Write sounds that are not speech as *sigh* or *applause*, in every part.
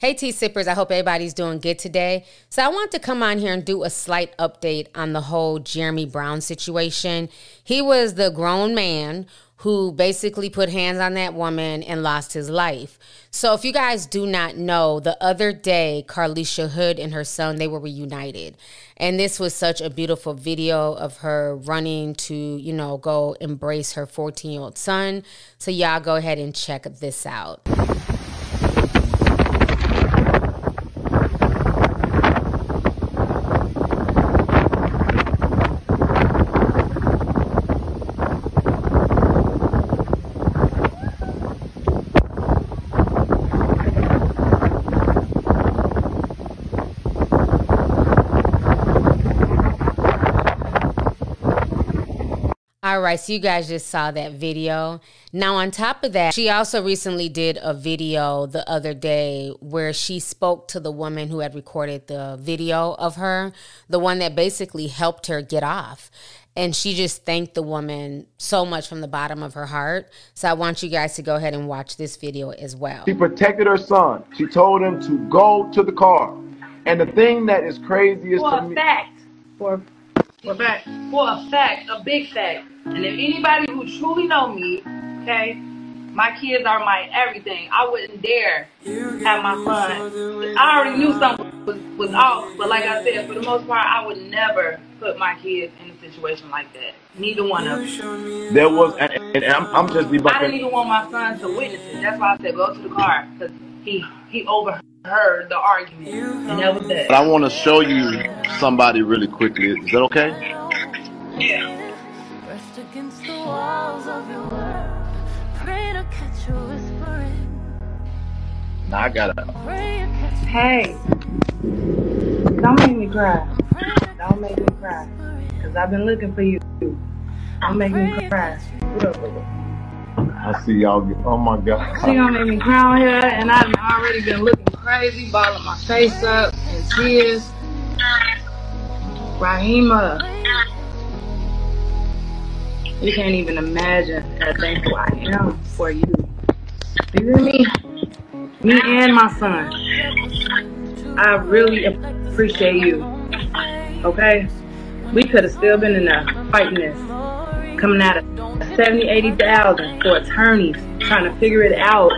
Hey, tea sippers, I hope everybody's doing good today. So, I want to come on here and do a slight update on the whole Jeremy Brown situation. He was the grown man who basically put hands on that woman and lost his life. So, if you guys do not know, the other day, Carlishia Hood and her son, they were reunited. And this was such a beautiful video of her running to, you know, go embrace her 14 year old son. So, y'all go ahead and check this out. All right, so you guys just saw that video. Now, on top of that, she also recently did a video the other day where she spoke to the woman who had recorded the video of her, the one that basically helped her get off. And she just thanked the woman so much from the bottom of her heart. So I want you guys to go ahead and watch this video as well. She protected her son. She told him to go to the car. And the thing that is crazy is for to a me. fact. For for a fact. For a fact, a big fact. And if anybody who truly know me, okay, my kids are my everything. I wouldn't dare have my son. I already knew something was, was off, but like I said, for the most part, I would never put my kids in a situation like that. Neither one of them. There was, and, and I'm, I'm just I didn't even want my son to witness it. That's why I said go to the car because he he overheard the argument, and that was But. I want to show you somebody really quickly. Is that okay? Yeah. Now I gotta. Pray to catch Hey, don't make me cry. Don't make me cry. Because I've been looking for you. Don't make me cry. What up. I see y'all. Get, oh my god. She God. gonna make me cry on here, and I've already been looking crazy, balling my face up in tears. Rahima, you can't even imagine how thankful I am for you. You hear me? Me and my son. I really appreciate you. Okay? We could have still been in there fighting this. Coming out of 70, 80,000 for attorneys trying to figure it out.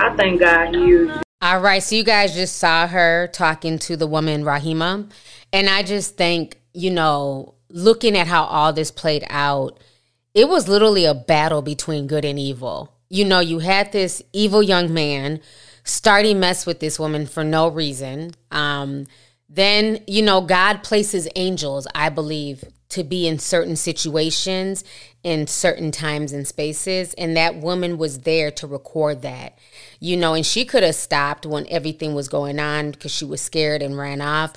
I thank God he used you. All right, so you guys just saw her talking to the woman Rahima, and I just think, you know, looking at how all this played out, it was literally a battle between good and evil. You know, you had this evil young man starting mess with this woman for no reason. Um, then, you know, God places angels, I believe, to be in certain situations in certain times and spaces. And that woman was there to record that, you know, and she could have stopped when everything was going on because she was scared and ran off.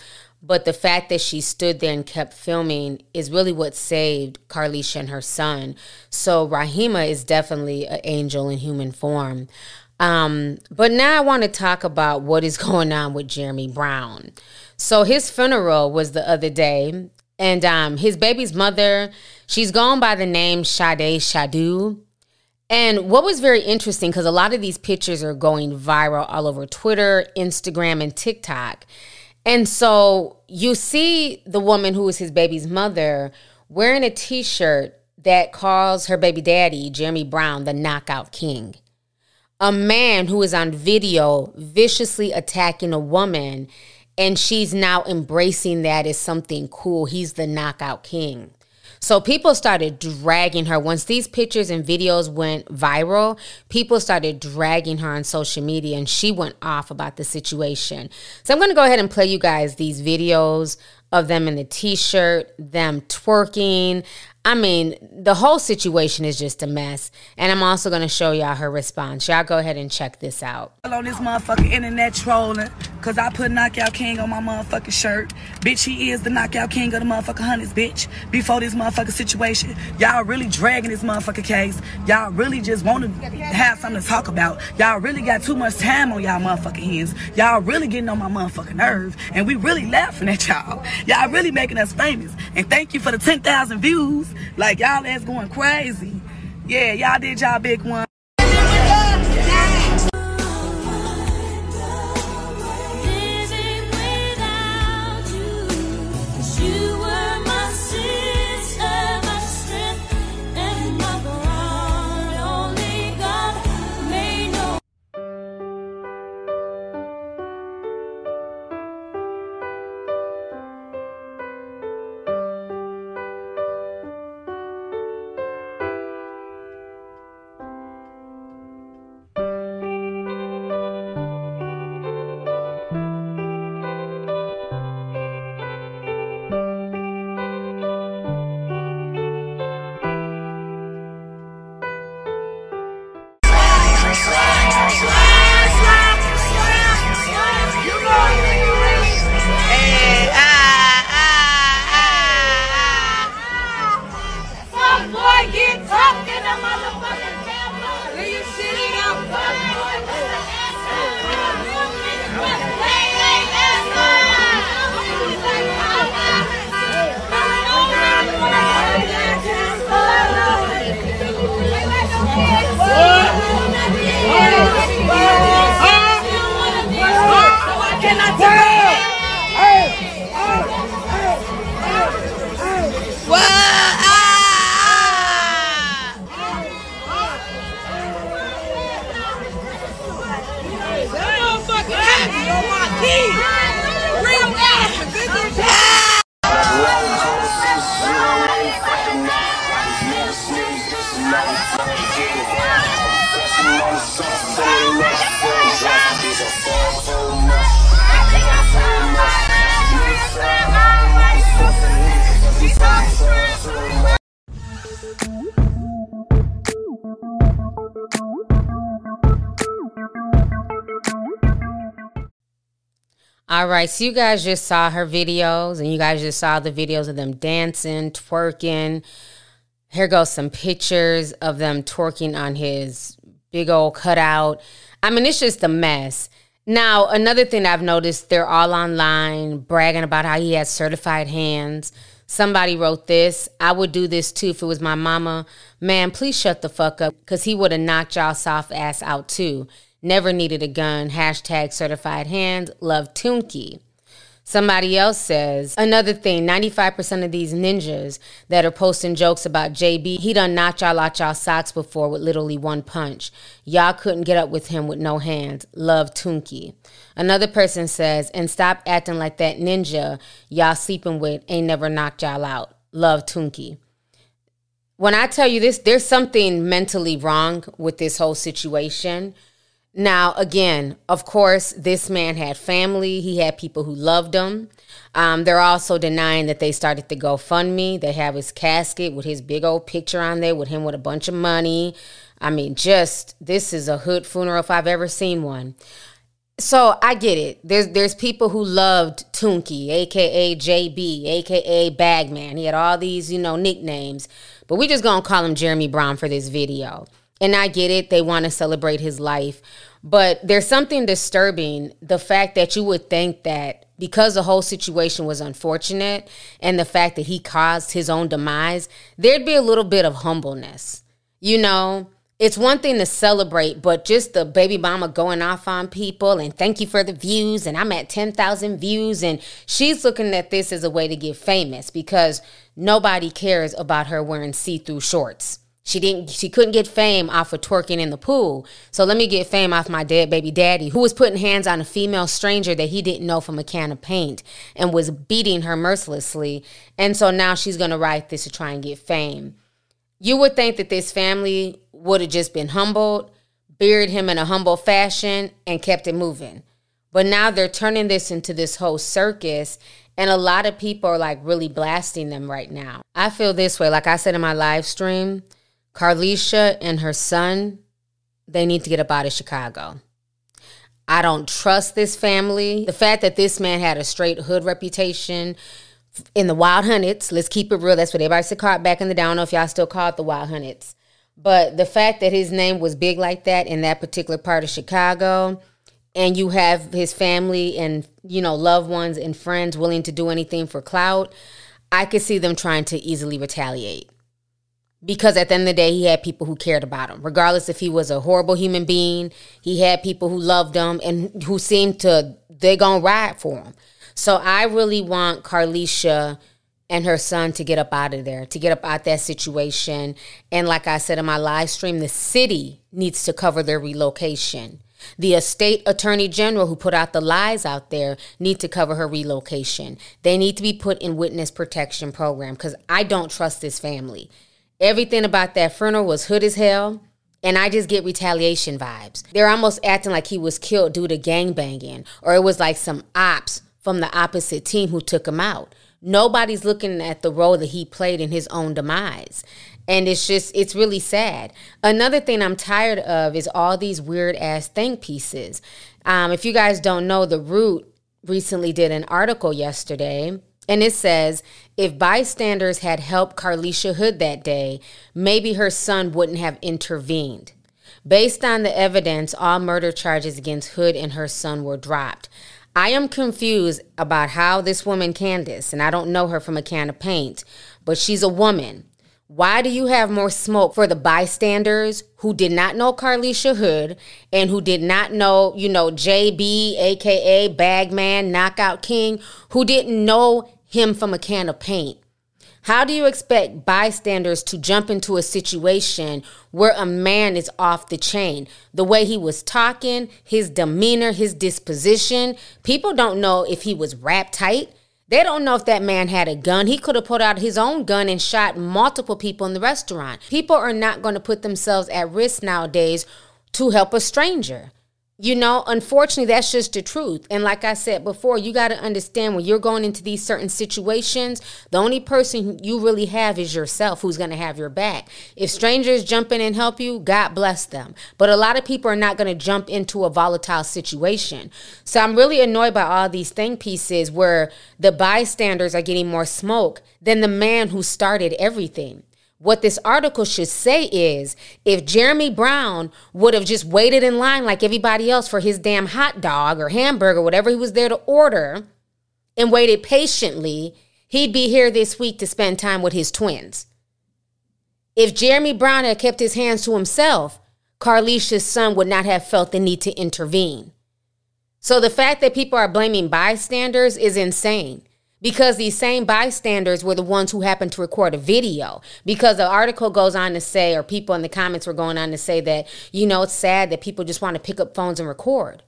But the fact that she stood there and kept filming is really what saved Carlishia and her son. So Rahima is definitely an angel in human form. Um, but now I want to talk about what is *laughs* going on with Jeremy Brown. So his funeral was the other day, and um, his baby's mother, she's gone by the name Sade Shadu. And what was very interesting, because a lot of these pictures are going viral all over Twitter, Instagram, and TikTok. And so you see the woman who is his baby's mother wearing a t shirt that calls her baby daddy, Jeremy Brown, the knockout king. A man who is on video viciously attacking a woman, and she's now embracing that as something cool. He's the knockout king. So people started dragging her. Once these pictures and videos went viral, people started dragging her on social media and she went off about the situation. So I'm going to go ahead and play you guys these videos of them in the t shirt, them twerking. I mean, the whole situation is just a mess. And I'm also to show y'all her response. Y'all go ahead and check this out. On this motherfucking internet trolling, cause I put Knockout King on my motherfucking shirt. Bitch, he is the Knockout King of the motherfucking hunters, bitch. Before this motherfucking situation, y'all really dragging this motherfucking case. Y'all really just want to have something to talk about. Y'all really got too much time on y'all motherfucking hands. Y'all really getting on my motherfucking nerve, and we really laughing at y'all. Y'all really making us famous. And thank you for the 10,000 views. Like y'all ass going crazy. Yeah, y'all did y'all big one. All right, so you guys just saw her videos and you guys just saw the videos of them dancing, twerking. Here goes some pictures of them twerking on his big old cutout. I mean, it's just a mess. Now, another thing I've noticed, they're all online bragging about how he has certified hands. Somebody wrote this. I would do this too if it was my mama. Man, please shut the fuck up because he would have knocked y'all soft ass out too. Never needed a gun. Hashtag certified hands. Love Tunky. Somebody else says, another thing, 95% of these ninjas that are posting jokes about JB, he done knocked y'all out y'all socks before with literally one punch. Y'all couldn't get up with him with no hands. Love Tunky. Another person says, and stop acting like that ninja y'all sleeping with ain't never knocked y'all out. Love Tunky. When I tell you this, there's something mentally wrong with this whole situation. Now, again, of course, this man had family. He had people who loved him. Um, they're also denying that they started the GoFundMe. They have his casket with his big old picture on there with him with a bunch of money. I mean, just this is a hood funeral if I've ever seen one. So I get it. There's there's people who loved Tunky, aka JB, aka Bagman. He had all these, you know, nicknames. But we just gonna call him Jeremy Brown for this video. And I get it, they want to celebrate his life. But there's something disturbing the fact that you would think that because the whole situation was unfortunate and the fact that he caused his own demise, there'd be a little bit of humbleness. You know, it's one thing to celebrate, but just the baby mama going off on people and thank you for the views and I'm at 10,000 views and she's looking at this as a way to get famous because nobody cares about her wearing see-through shorts. She didn't she couldn't get fame off of twerking in the pool. So let me get fame off my dead baby daddy who was putting hands on a female stranger that he didn't know from a can of paint and was beating her mercilessly. And so now she's to write this to try and get fame. You would think that this family would have just been humbled, buried him in a humble fashion and kept it moving. But now they're turning this into this whole circus and a lot of people are like really blasting them right now. I feel this way. Like I said in my live stream, Carlishia and her son, they need to get up out of Chicago. I don't trust this family. The fact that this man had a straight hood reputation in the Wild Hundreds, let's keep it real. That's what everybody used to call it back in the day. I don't know if y'all still call it the Wild Hundreds. But the fact that his name was big like that in that particular part of Chicago, and you have his family and, you know, loved ones and friends willing to do anything for clout, I could see them trying to easily retaliate because at the end of the day he had people who cared about him regardless if he was a horrible human being he had people who loved him and who seemed to they're gonna ride for him so i really want carlishia and her son to get up out of there to get up out that situation and like i said in my live stream the city needs to cover their relocation the estate attorney general who put out the lies out there need to cover her relocation. They need to be put in witness protection program because I don't trust this family. Everything about that funeral was hood as hell. And I just get retaliation vibes. They're almost acting like he was killed due to gang banging, or it was like some ops from the opposite team who took him out. Nobody's looking at the role that he played in his own demise. And it's just, it's really sad. Another thing I'm tired of is all these weird ass think pieces. Um, if you guys don't know, The Root recently did an article yesterday and it says if bystanders had helped Carlishia Hood that day, maybe her son wouldn't have intervened. Based on the evidence, all murder charges against Hood and her son were dropped. I am confused about how this woman, Candace, and I don't know her from a can of paint, but she's a woman. Why do you have more smoke for the bystanders who did not know Carlishia Hood and who did not know, you know, JB, aka Bagman, Knockout King, who didn't know him from a can of paint. How do you expect bystanders to jump into a situation where a man is off the chain? The way he was talking, his demeanor, his disposition. People don't know if he was wrapped tight. They don't know if that man had a gun. He could have put out his own gun and shot multiple people in the restaurant. People are not going to put themselves at risk nowadays to help a stranger you know, unfortunately, that's just the truth. And like I said before, you got to understand when you're going into these certain situations, the only person you really have is yourself who's going to have your back. If strangers jump in and help you, God bless them. But a lot of people are not going to jump into a volatile situation. So I'm really annoyed by all these think pieces where the bystanders are getting more smoke than the man who started everything. What this article should say is if Jeremy Brown would have just waited in line like everybody else for his damn hot dog or hamburger, whatever he was there to order, and waited patiently, he'd be here this week to spend time with his twins. If Jeremy Brown had kept his hands to himself, Carlishia's son would not have felt the need to intervene. So the fact that people are blaming bystanders is insane because these same bystanders were the ones who happened to record a video because the article goes on to say or people in the comments were going on to say that you know it's sad that people just want to pick up phones and record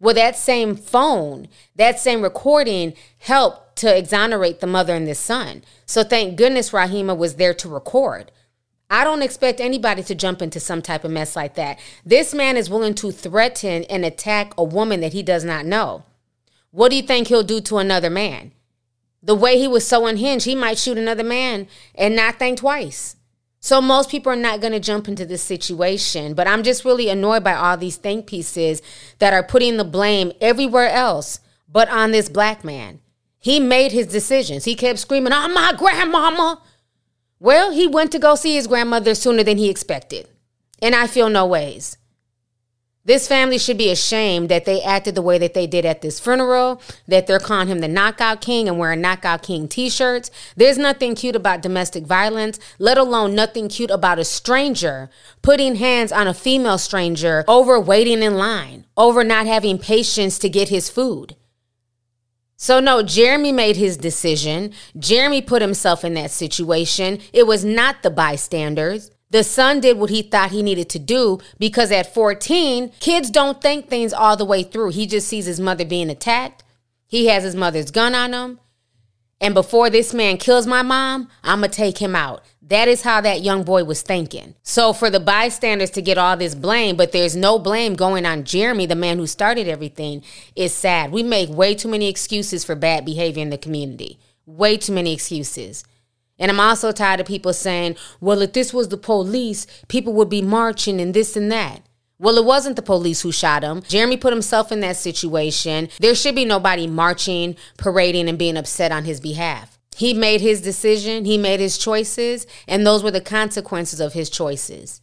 well that same phone that same recording helped to exonerate the mother and the son so thank goodness rahima was there to record I don't expect anybody to jump into some type of mess like that. This man is willing to threaten and attack a woman that he does not know. What do you think he'll do to another man? The way he was so unhinged, he might shoot another man and not think twice. So most people are not going to jump into this situation, but I'm just really annoyed by all these think pieces that are putting the blame everywhere else but on this black man. He made his decisions. He kept screaming, "I'm my grandmama." Well, he went to go see his grandmother sooner than he expected. And I feel no ways. This family should be ashamed that they acted the way that they did at this funeral, that they're calling him the Knockout King and wearing Knockout King t shirts. There's nothing cute about domestic violence, let alone nothing cute about a stranger putting hands on a female stranger over waiting in line, over not having patience to get his food. So, no, Jeremy made his decision. Jeremy put himself in that situation. It was not the bystanders. The son did what he thought he needed to do because at 14, kids don't think things all the way through. He just sees his mother being attacked. He has his mother's gun on him. And before this man kills my mom, I'm going to take him out. That is how that young boy was thinking. So for the bystanders to get all this blame, but there's no blame going on Jeremy, the man who started everything, is sad. We make way too many excuses for bad behavior in the community. Way too many excuses. And I'm also tired of people saying, well, if this was the police, people would be marching and this and that. Well, it wasn't the police who shot him. Jeremy put himself in that situation. There should be nobody marching, parading, and being upset on his behalf. He made his decision, he made his choices, and those were the consequences of his choices.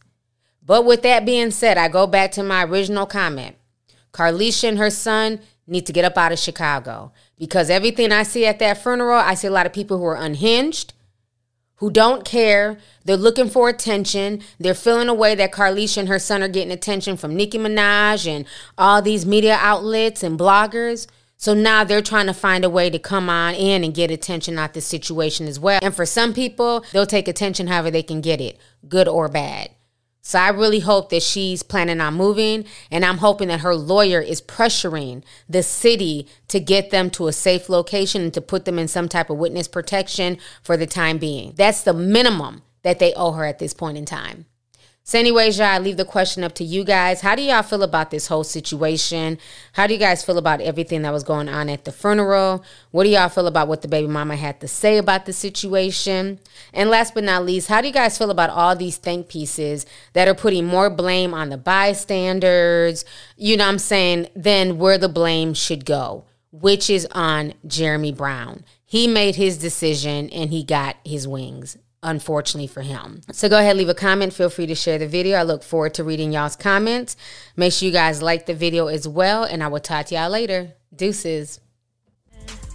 But with that being said, I go back to my original comment. Carlishia and her son need to get up out of Chicago because everything I see at that funeral, I see a lot of people who are unhinged, who don't care. They're looking for attention. They're feeling a way that Carlishia and her son are getting attention from Nicki Minaj and all these media outlets and bloggers. So now they're trying to find a way to come on in and get attention out the situation as well. And for some people, they'll take attention however they can get it, good or bad. So I really hope that she's planning on moving, and I'm hoping that her lawyer is pressuring the city to get them to a safe location and to put them in some type of witness protection for the time being. That's the minimum that they owe her at this point in time. So, anyways, y'all, I leave the question up to you guys. How do y'all feel about this whole situation? How do you guys feel about everything that was going on at the funeral? What do y'all feel about what the baby mama had to say about the situation? And last but not least, how do you guys feel about all these think pieces that are putting more blame on the bystanders? You know what I'm saying? Than where the blame should go, which is on Jeremy Brown. He made his decision and he got his wings unfortunately for him. So go ahead, leave a comment. Feel free to share the video. I look forward to reading y'all's comments. Make sure you guys like the video as well, and I will talk to y'all later. Deuces.